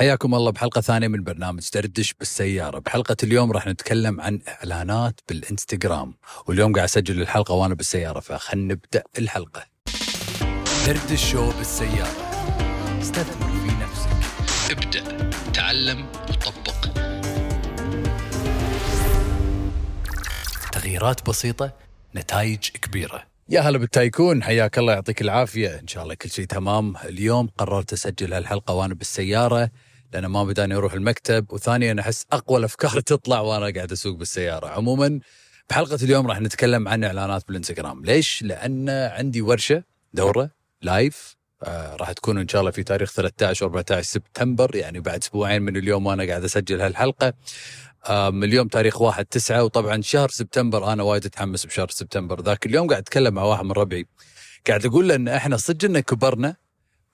حياكم الله بحلقة ثانية من برنامج دردش بالسيارة. بحلقة اليوم راح نتكلم عن إعلانات بالإنستغرام. واليوم قاعد أسجل الحلقة وأنا بالسيارة فخلنا نبدأ الحلقة. دردش شو بالسيارة. استثمر في نفسك. ابدأ تعلم وطبق تغييرات بسيطة نتائج كبيرة. يا هلا بالتايكون حياك الله يعطيك العافية. إن شاء الله كل شيء تمام. اليوم قررت أسجل هالحلقة وأنا بالسيارة. لأن ما بداني أروح المكتب وثانيا أحس أقوى الأفكار تطلع وأنا قاعد أسوق بالسيارة. عموما بحلقة اليوم راح نتكلم عن إعلانات بالإنستغرام. ليش؟ لأن عندي ورشة دورة لايف آه راح تكون إن شاء الله في تاريخ 13 و 14 سبتمبر يعني بعد أسبوعين من اليوم وأنا قاعد أسجل هالحلقة. من اليوم تاريخ 1 9 وطبعا شهر سبتمبر أنا وايد أتحمس بشهر سبتمبر. ذاك اليوم قاعد أتكلم مع واحد من ربعي. قاعد أقول له إن إحنا صدق إن كبرنا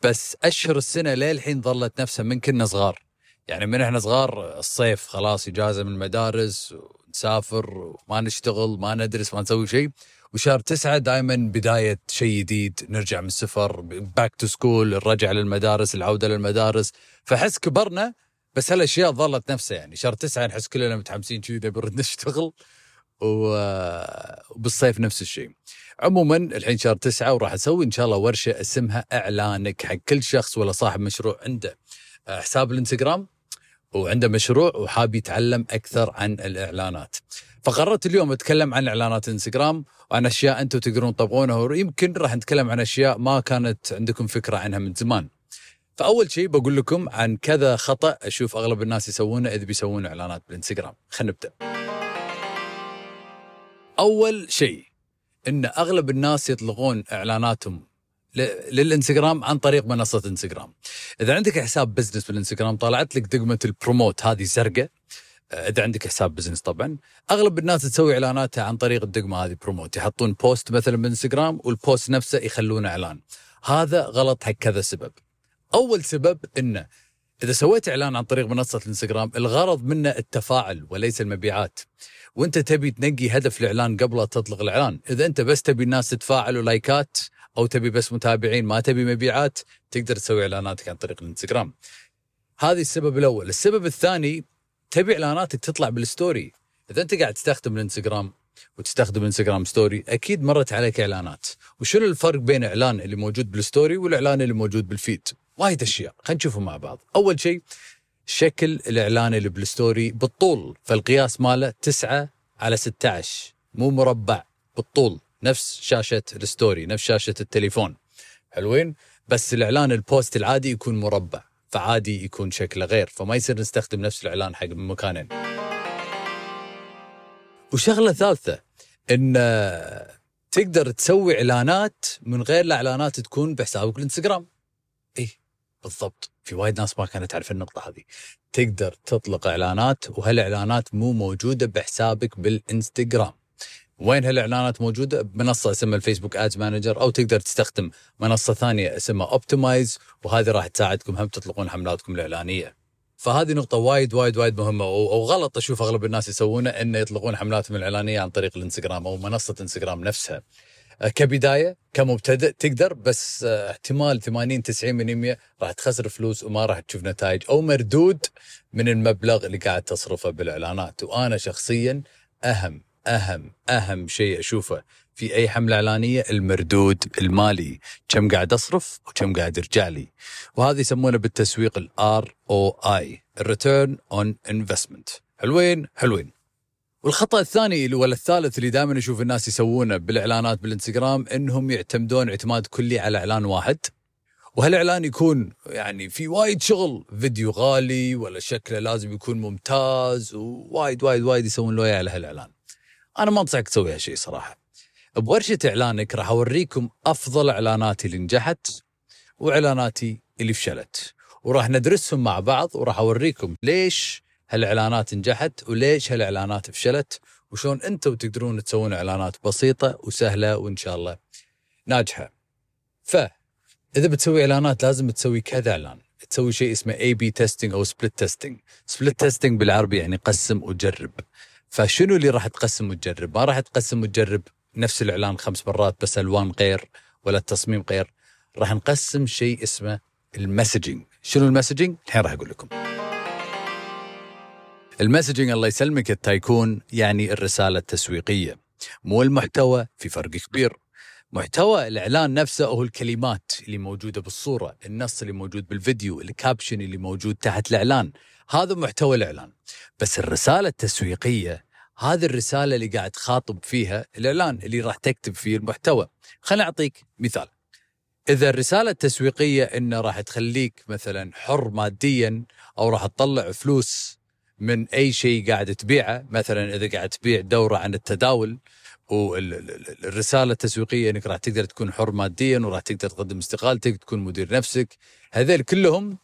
بس أشهر السنة للحين ظلت نفسها من كنا صغار. يعني من إحنا صغار الصيف خلاص إجازة من المدارس ونسافر وما نشتغل ما ندرس ما نسوي شيء. وشهر تسعة دائما بداية شيء جديد نرجع من السفر back to school الرجعة للمدارس العودة للمدارس. فحس كبرنا بس هالأشياء ظلت نفسها يعني. شهر تسعة نحس كلنا متحمسين كذي نبي نشتغل. وبالصيف نفس الشيء عموما الحين شهر تسعة وراح أسوي إن شاء الله ورشة اسمها إعلانك حق كل شخص ولا صاحب مشروع عنده حساب الإنستغرام وعنده مشروع وحاب يتعلم أكثر عن الإعلانات. فقررت اليوم أتكلم عن إعلانات الانستغرام وعن أشياء أنتم تقدرون تطبقونها ويمكن راح نتكلم عن أشياء ما كانت عندكم فكرة عنها من زمان. فأول شيء بقول لكم عن كذا خطأ أشوف أغلب الناس يسوونه اذا بيسوون إعلانات بالإنستغرام. خلينا نبدأ. أول شيء إن أغلب الناس يطلقون إعلاناتهم للإنستغرام عن طريق منصة إنستغرام. إذا عندك حساب business بالإنستغرام طلعت لك دقمة ال promote هذه زرقاء إذا عندك حساب business طبعا أغلب الناس تسوي إعلاناتها عن طريق الدقمة هذه promote يحطون post مثلا بالإنستغرام وال post نفسه يخلونه إعلان. هذا غلط حق كذا سبب. أول سبب إنه إذا سويت إعلان عن طريق منصة الإنستغرام الغرض منه التفاعل وليس المبيعات. وأنت تبي تنقي هدف الإعلان قبل تطلق الإعلان، إذا أنت بس تبي الناس تتفاعل ولايكات أو تبي بس متابعين ما تبي مبيعات تقدر تسوي إعلاناتك عن طريق الإنستغرام. هذه السبب الأول، السبب الثاني تبي إعلاناتك تطلع بال story، إذا أنت قاعد تستخدم الإنستغرام وتستخدم انستغرام story أكيد مرت عليك إعلانات، وشنو الفرق بين إعلان اللي موجود بال story والإعلان اللي موجود بال feed؟ وايد أشياء، خلينا نشوفهم مع بعض. أول شيء شكل الإعلان اللي بال story بالطول. فالقياس ماله 9 على 16 مو مربع بالطول. نفس شاشة ال story نفس شاشة التليفون. حلوين؟ بس الإعلان ال post العادي يكون مربع. فعادي يكون شكله غير. فما يصير نستخدم نفس الإعلان حق مكانين. وشغلة ثالثة إن تقدر تسوي إعلانات من غير الاعلانات تكون بحسابك الانستغرام. اي بالضبط. في وايد ناس ما كانت تعرف النقطة هذه. تقدر تطلق إعلانات وهالإعلانات مو موجودة بحسابك بالإنستغرام. وين هالإعلانات موجودة؟ بمنصة اسمها ال Facebook Ads Manager أو تقدر تستخدم منصة ثانية اسمها Optimize وهذه راح تساعدكم هم تطلقون حملاتكم الإعلانية. فهذه نقطة وايد وايد وايد مهمة وغلط أشوف أغلب الناس يسوونه إنه يطلقون حملاتهم الإعلانية عن طريق الإنستغرام أو منصة إنستغرام نفسها. كبداية كمبتدئ تقدر بس احتمال 80 90% راح تخسر فلوس وما راح تشوف نتائج أو مردود من المبلغ اللي قاعد تصرفه بالإعلانات. وأنا شخصيا أهم أهم أهم شيء أشوفه في أي حملة إعلانية المردود المالي. كم قاعد أصرف وكم قاعد يرجع لي. وهذا يسمونه بالتسويق ال ROI ال return on investment حلوين حلوين. والخطأ الثاني ولا الثالث اللي دائما أشوف الناس يسوونه بالإعلانات بالإنستغرام إنهم يعتمدون اعتماد كلي على إعلان واحد وهالإعلان يكون يعني في وايد شغل فيديو غالي ولا شكله لازم يكون ممتاز ووايد وايد وايد يسوون له على هالإعلان. أنا ما أنصحك تسوي هالشيء صراحة. بورشة إعلانك راح أوريكم أفضل إعلاناتي اللي نجحت وإعلاناتي اللي فشلت. وراح ندرسهم مع بعض وراح أوريكم ليش هالإعلانات نجحت وليش هالإعلانات فشلت وشون أنتم تقدرون تسوون إعلانات بسيطة وسهلة وإن شاء الله ناجحة. ف إذا بتسوي إعلانات لازم تسوي كذا إعلان، تسوي شيء اسمه A/B testing أو split testing، split testing بالعربي يعني قسم وجرب. فشنو اللي راح تقسم وتجرب؟ ما راح تقسم وتجرب نفس الإعلان خمس مرات بس ألوان غير ولا التصميم غير، راح نقسم شيء اسمه ال messaging، شنو ال messaging؟ الحين راح أقول لكم. المسجنج الله يسلمك التايكون يعني الرسالة التسويقية مو المحتوى في فرق كبير. محتوى الإعلان نفسه هو الكلمات اللي موجودة بالصورة، النص اللي موجود بالفيديو، الكابشن اللي موجود تحت الإعلان، هذا محتوى الإعلان. بس الرسالة التسويقية هذه الرسالة اللي قاعد تخاطب فيها الإعلان اللي راح تكتب فيه المحتوى. خليني أعطيك مثال. إذا الرسالة التسويقية إنه راح تخليك مثلا حر ماديا أو راح تطلع فلوس من أي شيء قاعد تبيعه. مثلا إذا قاعد تبيع دورة عن التداول والرسالة التسويقية إنك راح تقدر تكون حر ماديا وراح تقدر تقدم استقالتك تكون مدير نفسك. هذول كلهم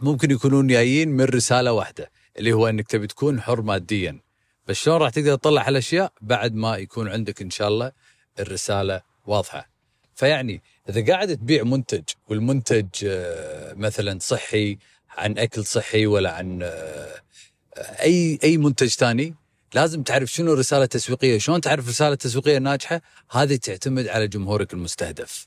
ممكن يكونون جايين من رسالة واحدة اللي هو إنك تبي تكون حر ماديا. بس شلون راح تقدر تطلع هالاشياء بعد ما يكون عندك إن شاء الله الرسالة واضحة. فيعني إذا قاعد تبيع منتج والمنتج آه، مثلا صحي عن أكل صحي ولا عن آه، أي أي منتج ثاني لازم تعرف شنو الرساله التسويقيه، شلون تعرف الرساله التسويقيه الناجحه؟ هذه تعتمد على جمهورك المستهدف.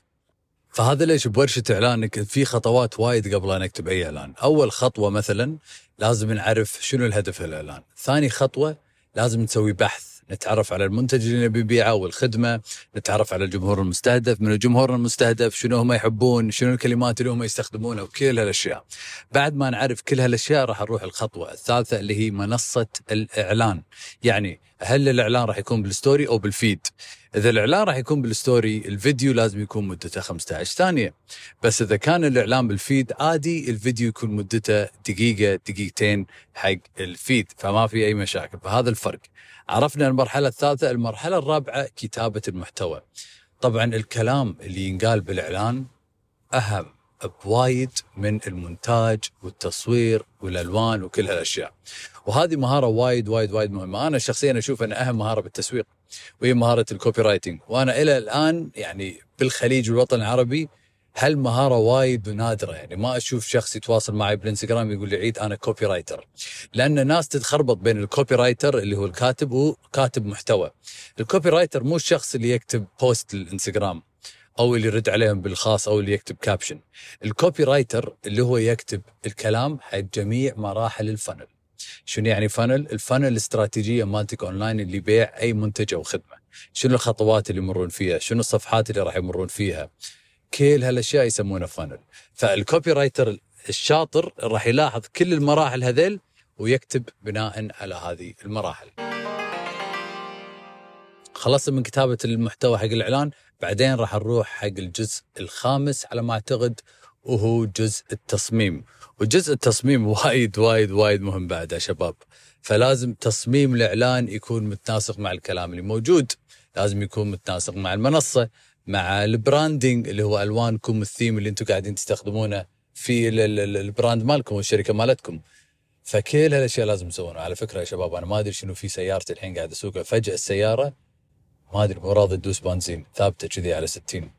فهذا ليش بورشة اعلانك في خطوات وايد قبل أن أكتب أي إعلان، أول خطوة مثلا لازم نعرف شنو الهدف الإعلان، ثاني خطوة لازم نسوي بحث نتعرف على المنتج اللي نبي نبيعه والخدمة، نتعرف على الجمهور المستهدف، من الجمهور المستهدف شنو هم يحبون، شنو الكلمات اللي هم يستخدمونها وكل هالأشياء. بعد ما نعرف كل هالأشياء راح نروح الخطوة الثالثة اللي هي منصة الإعلان. يعني هل الإعلان راح يكون بال story أو بال feed؟ إذا الإعلان راح يكون بال story الفيديو لازم يكون مدته 15 ثانية. بس إذا كان الإعلان بال feed عادي الفيديو يكون مدته دقيقة دقيقتين حق ال feed فما في أي مشاكل. فهذا الفرق. عرفنا المرحلة الثالثة. المرحلة الرابعة كتابة المحتوى. طبعا الكلام اللي ينقال بالإعلان أهم. بوايد من المونتاج والتصوير والألوان وكل هالأشياء. وهذه مهارة وايد وايد وايد مهمة. أنا شخصيا أشوف انها أهم مهارة بالتسويق وهي مهارة ال copywriting وأنا إلى الآن يعني بالخليج والوطن العربي هالمهاره وايد نادره يعني ما أشوف شخص يتواصل معي بالإنستغرام يقول لي عيد أنا copywriter لأن الناس تتخربط بين ال copywriter اللي هو الكاتب وكاتب محتوى. ال copywriter مو الشخص اللي يكتب post للإنستغرام. أو اللي يرد عليهم بالخاص أو اللي يكتب caption ال copywriter اللي هو يكتب الكلام حق جميع مراحل ال funnel شنو يعني funnel؟ ال funnel الاستراتيجيه مالتك اونلاين اللي يبيع أي منتج أو خدمة. شنو الخطوات اللي يمرون فيها؟ شنو الصفحات اللي راح يمرون فيها؟ كل هالأشياء يسمونها funnel. فال copywriter الشاطر راح يلاحظ كل المراحل هذيل ويكتب بناء على هذه المراحل. خلصنا من كتابة المحتوى حق الإعلان بعدين راح نروح حق الجزء الخامس على ما أعتقد وهو جزء التصميم. وجزء التصميم وايد وايد وايد مهم بعد يا شباب. فلازم تصميم الإعلان يكون متناسق مع الكلام اللي موجود. لازم يكون متناسق مع المنصة مع ال branding اللي هو ألوانكم الثيم اللي أنتم قاعدين تستخدمونه في ال brand مالكم والشركة مالتكم. فكل هالأشياء لازم تسوونها. على فكرة يا شباب أنا ما أدري شنو في سيارتي الحين قاعد أسوقها. فجأة السيارة ما أدري مو راضي تدوس بنزين ثابتة كذي على 60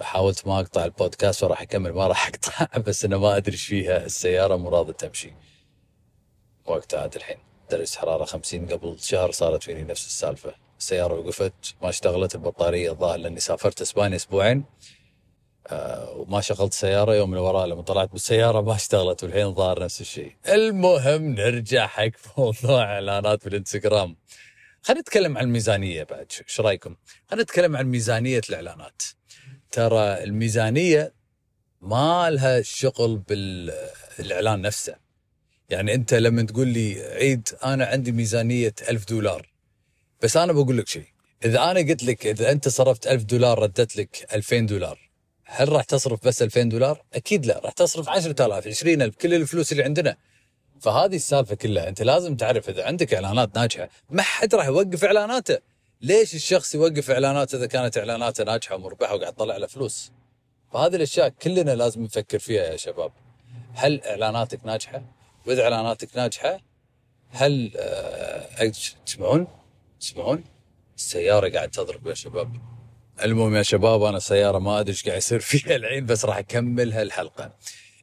حاولت ما أقطع البودكاست وراح أكمل ما راح أقطع بس أنا ما أدري إيش فيها. السيارة مو راضيه تمشي وقتها عاد الحين. درجه حرارة 50 قبل شهر صارت فيني نفس السالفة. السيارة وقفت ما اشتغلت البطارية الظاهر لأني سافرت إسبانيا أسبوعين. آه وما شغلت السياره يوم اللي وراه لما طلعت بالسيارة ما اشتغلت والحين ظهر نفس الشيء. المهم نرجع حق موضوع إعلانات بالإنستغرام. خلينا نتكلم عن الميزانية بعد إيش رأيكم؟ خلينا نتكلم عن ميزانية الإعلانات. ترى الميزانية ما لها شغل بالإعلان نفسه. يعني أنت لما تقول لي عيد أنا عندي ميزانية ألف دولار. بس أنا بقول لك شيء إذا أنا قلت لك إذا أنت صرفت ألف دولار ردت لك 2000 دولار هل راح تصرف بس 2000 دولار؟ أكيد لا راح تصرف 10000 20000 كل الفلوس اللي عندنا. فهذه السالفة كلها أنت لازم تعرف إذا عندك إعلانات ناجحة ما حد راح يوقف إعلاناته ليش الشخص يوقف إعلاناته إذا كانت إعلاناته ناجحة ومربحة وقاعد تطلع له فلوس؟ فهذه الأشياء كلنا لازم نفكر فيها يا شباب. هل إعلاناتك ناجحة؟ وإذا إعلاناتك ناجحة هل أه تسمعون؟ تسمعون؟ السيارة قاعد تضرب يا شباب. المهم يا شباب أنا السياره ما أدري إيش قاعد يصير فيها الحين بس راح اكمل هالحلقه.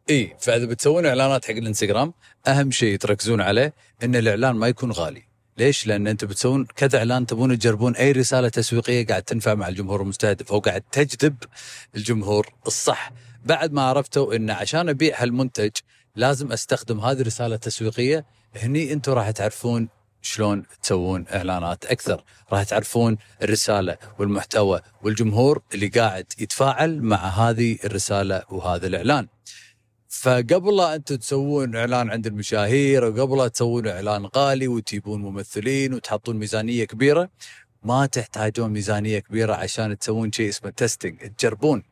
إي فإذا بتسوون إعلانات حق الإنستغرام أهم شيء تركزون عليه إن الإعلان ما يكون غالي. ليش؟ لأن أنتم بتسوون كذا إعلان تبون تجربون أي رسالة تسويقية قاعد تنفع مع الجمهور المستهدف أو قاعد تجذب الجمهور الصح بعد ما عرفتوا إن عشان أبيع هالمنتج لازم أستخدم هذه الرسالة التسويقية هني أنتم راح تعرفون شلون تسوون إعلانات أكثر راح تعرفون الرسالة والمحتوى والجمهور اللي قاعد يتفاعل مع هذه الرسالة وهذا الإعلان فقبل لا أنتم تسوون إعلان عند المشاهير وقبل لا تسوون إعلان غالي وتجيبون ممثلين وتحطون ميزانية كبيرة ما تحتاجون ميزانية كبيرة عشان تسوون شيء اسمه تيستنج تجربون.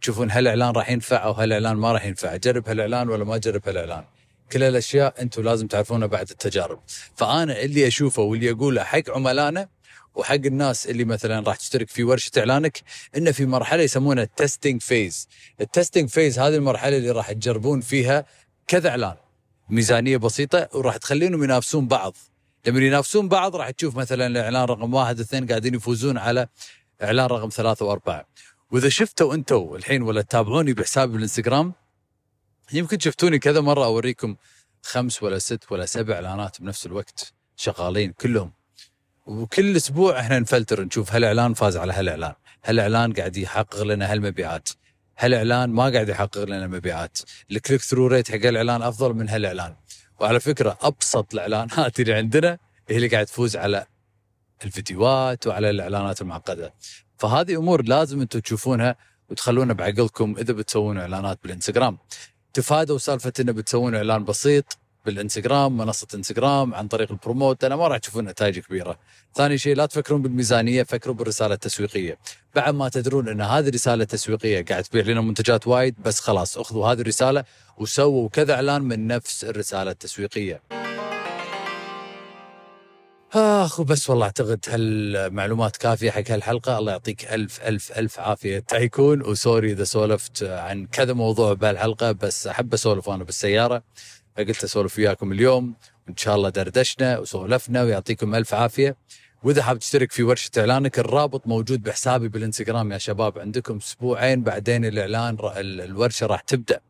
تشوفون هل الاعلان راح ينفع أو هل الاعلان ما راح ينفع. جرب هالاعلان ولا ما جرب هالاعلان كل الاشياء أنتم لازم تعرفونها بعد التجارب. فأنا اللي أشوفه واللي أقوله حق عملائنا وحق الناس اللي مثلا راح تشترك في ورشة إعلانك إنه في مرحلة يسمونها ال testing phase ال testing phase هذه المرحلة اللي راح تجربون فيها كذا إعلان. ميزانية بسيطة وراح تخلينهم ينافسون بعض. لما ينافسون بعض راح تشوف مثلا الإعلان رقم واحد اثنين قاعدين يفوزون على إعلان رقم ثلاثة وأربعة. وإذا شفتوا أنتم الحين ولا تتابعوني بحسابي بالانستغرام يمكن شفتوني كذا مرة أوريكم خمس ولا ست ولا سبع إعلانات بنفس الوقت شغالين كلهم. وكل أسبوع إحنا نفلتر نشوف هالإعلان فاز على هالإعلان. هالإعلان قاعد يحقق لنا هالمبيعات. هالإعلان ما قاعد يحقق لنا مبيعات. ال click through rate حق الإعلان أفضل من هالإعلان. وعلى فكرة أبسط الإعلانات اللي عندنا هي اللي قاعد تفوز على الفيديوهات وعلى الإعلانات المعقدة. فهذه أمور لازم أنتم تشوفونها وتخلونها بعقلكم إذا بتسوون إعلانات بالإنستغرام. تفادوا سالفة إنه بتسوون إعلان بسيط بالانستغرام منصة انستغرام عن طريق البروموت أنا ما راح تشوفون نتائج كبيرة. ثاني شيء لا تفكرون بالميزانية فكروا بالرسالة التسويقية. بعد ما تدرون أن هذه الرسالة التسويقية قاعد تبيع لنا منتجات وايد بس خلاص أخذوا هذه الرسالة وسووا كذا إعلان من نفس الرسالة التسويقية. آخ وبس والله أعتقد هالمعلومات كافية حق هالحلقة الله يعطيك ألف ألف ألف عافية تايكون وسوري إذا سولفت عن كذا موضوع بهالحلقة بس أحب أسولف وأنا بالسيارة فقلت أسولف وياكم اليوم وإن شاء الله دردشنا وسولفنا ويعطيكم ألف عافية. وإذا حاب تشترك في ورشة إعلانك الرابط موجود بحسابي بالإنستغرام يا شباب. عندكم أسبوعين بعدين الإعلان الورشة راح تبدأ.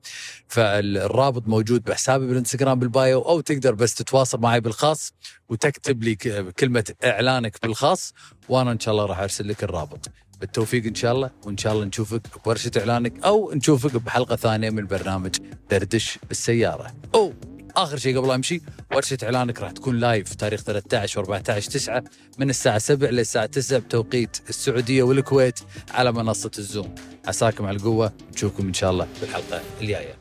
فالرابط موجود بحسابي بالإنستغرام بالبايو أو تقدر بس تتواصل معي بالخاص وتكتب لي كلمة إعلانك بالخاص وأنا إن شاء الله راح أرسل لك الرابط. بالتوفيق إن شاء الله وإن شاء الله نشوفك بورشة إعلانك أو نشوفك بحلقة ثانية من برنامج دردش بالسيارة. أو! آخر شيء قبل أمشي ورشة إعلانك راح تكون لايف تاريخ 13 و14 9 من الساعة 7 للساعه 9 بتوقيت السعودية والكويت على منصة الزوم. عساكم على القوة نشوفكم إن شاء الله بالحلقة الجاية.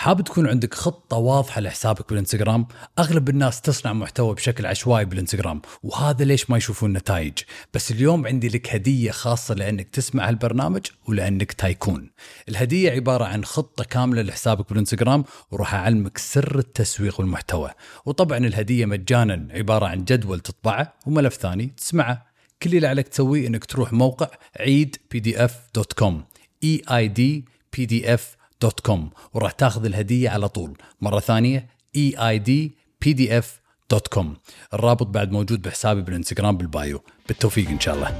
حاب تكون عندك خطة واضحة لحسابك بالإنستغرام؟ أغلب الناس تصنع محتوى بشكل عشوائي بالإنستغرام وهذا ليش ما يشوفون نتائج. بس اليوم عندي لك هدية خاصة لأنك تسمع هالبرنامج ولأنك tycoon. الهدية عبارة عن خطة كاملة لحسابك بالإنستغرام وراح أعلمك سر التسويق والمحتوى. وطبعا الهدية مجانا عبارة عن جدول تطبعه وملف ثاني تسمعه. كل اللي عليك تسويه إنك تروح موقع عيد PDF dot com E I D PDF dot com وراح تاخذ الهدية على طول. مرة ثانية E I D PDF dot com الرابط بعد موجود بحسابي بالإنستغرام بال bio. بالتوفيق إن شاء الله.